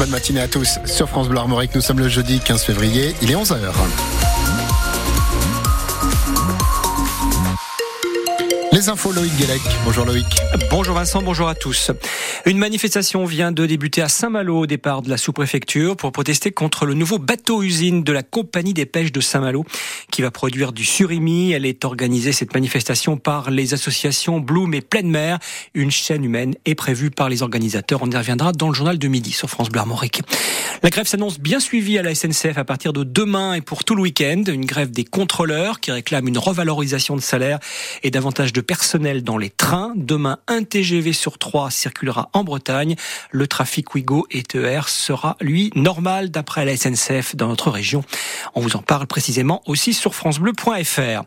Bonne matinée à tous sur France Bleu Armorique. Nous sommes le jeudi 15 février, il est 11h. Les infos, Loïc Guélec. Bonjour Loïc. Bonjour Vincent, bonjour à tous. Une manifestation vient de débuter à Saint-Malo au départ de la sous-préfecture pour protester contre le nouveau bateau-usine de la compagnie des pêches de Saint-Malo qui va produire du surimi. Elle est organisée, cette manifestation, par les associations Bloom et Pleine Mer. Une chaîne humaine est prévue par les organisateurs. On y reviendra dans le journal de midi sur France Bleu Armorique. La grève s'annonce bien suivie à la SNCF à partir de demain et pour tout le week-end. Une grève des contrôleurs qui réclament une revalorisation de salaire et davantage de personnel dans les trains. Demain, un TGV sur trois circulera en Bretagne. Le trafic Ouigo et TER sera, lui, normal d'après la SNCF dans notre région. On vous en parle précisément aussi sur francebleu.fr.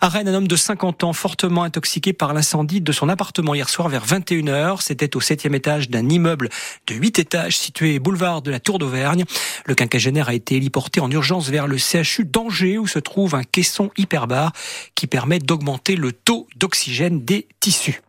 À Rennes, un homme de 50 ans fortement intoxiqué par l'incendie de son appartement hier soir vers 21h. C'était au septième étage d'un immeuble de 8 étages situé boulevard de la Tour d'Auvergne. Le quinquagénaire a été héliporté en urgence vers le CHU d'Angers où se trouve un caisson hyperbare qui permet d'augmenter le taux d'oxygène des tissus.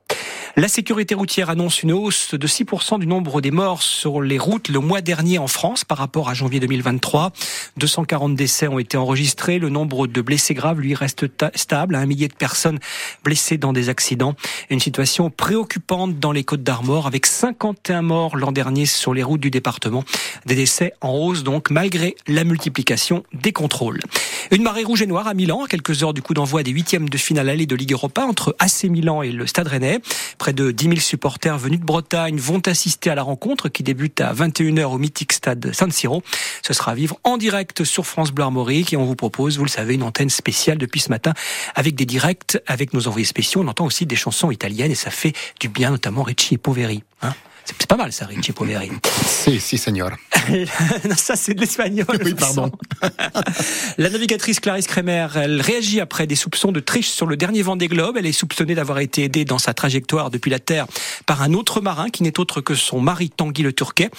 La sécurité routière annonce une hausse de 6% du nombre des morts sur les routes le mois dernier en France par rapport à janvier 2023. 240 décès ont été enregistrés. Le nombre de blessés graves, lui, reste stable un millier de personnes blessées dans des accidents. Une situation préoccupante dans les Côtes d'Armor avec 51 morts l'an dernier sur les routes du département. Des décès en hausse donc malgré la multiplication des contrôles. Une marée rouge et noire à Milan, à quelques heures du coup d'envoi des huitièmes de finale allée de Ligue Europa entre AC Milan et le Stade Rennais. Près de 10 000 supporters venus de Bretagne vont assister à la rencontre qui débute à 21h au mythique stade San Siro. Ce sera à vivre en direct sur France Bleu Armorique et on vous propose, vous le savez, une antenne spéciale depuis ce matin avec des directs avec nos envoyés spéciaux. On entend aussi des chansons italiennes et ça fait du bien, notamment Ricci et Poveri. Hein c'est pas mal ça, Ricci Poveri. Si, si, señor. ça, c'est de l'espagnol. Oui, pardon. la navigatrice Clarisse Kremer, elle réagit après des soupçons de triche sur le dernier vent des globes. Elle est soupçonnée d'avoir été aidée dans sa trajectoire depuis la Terre par un autre marin qui n'est autre que son mari Tanguy le Turquet.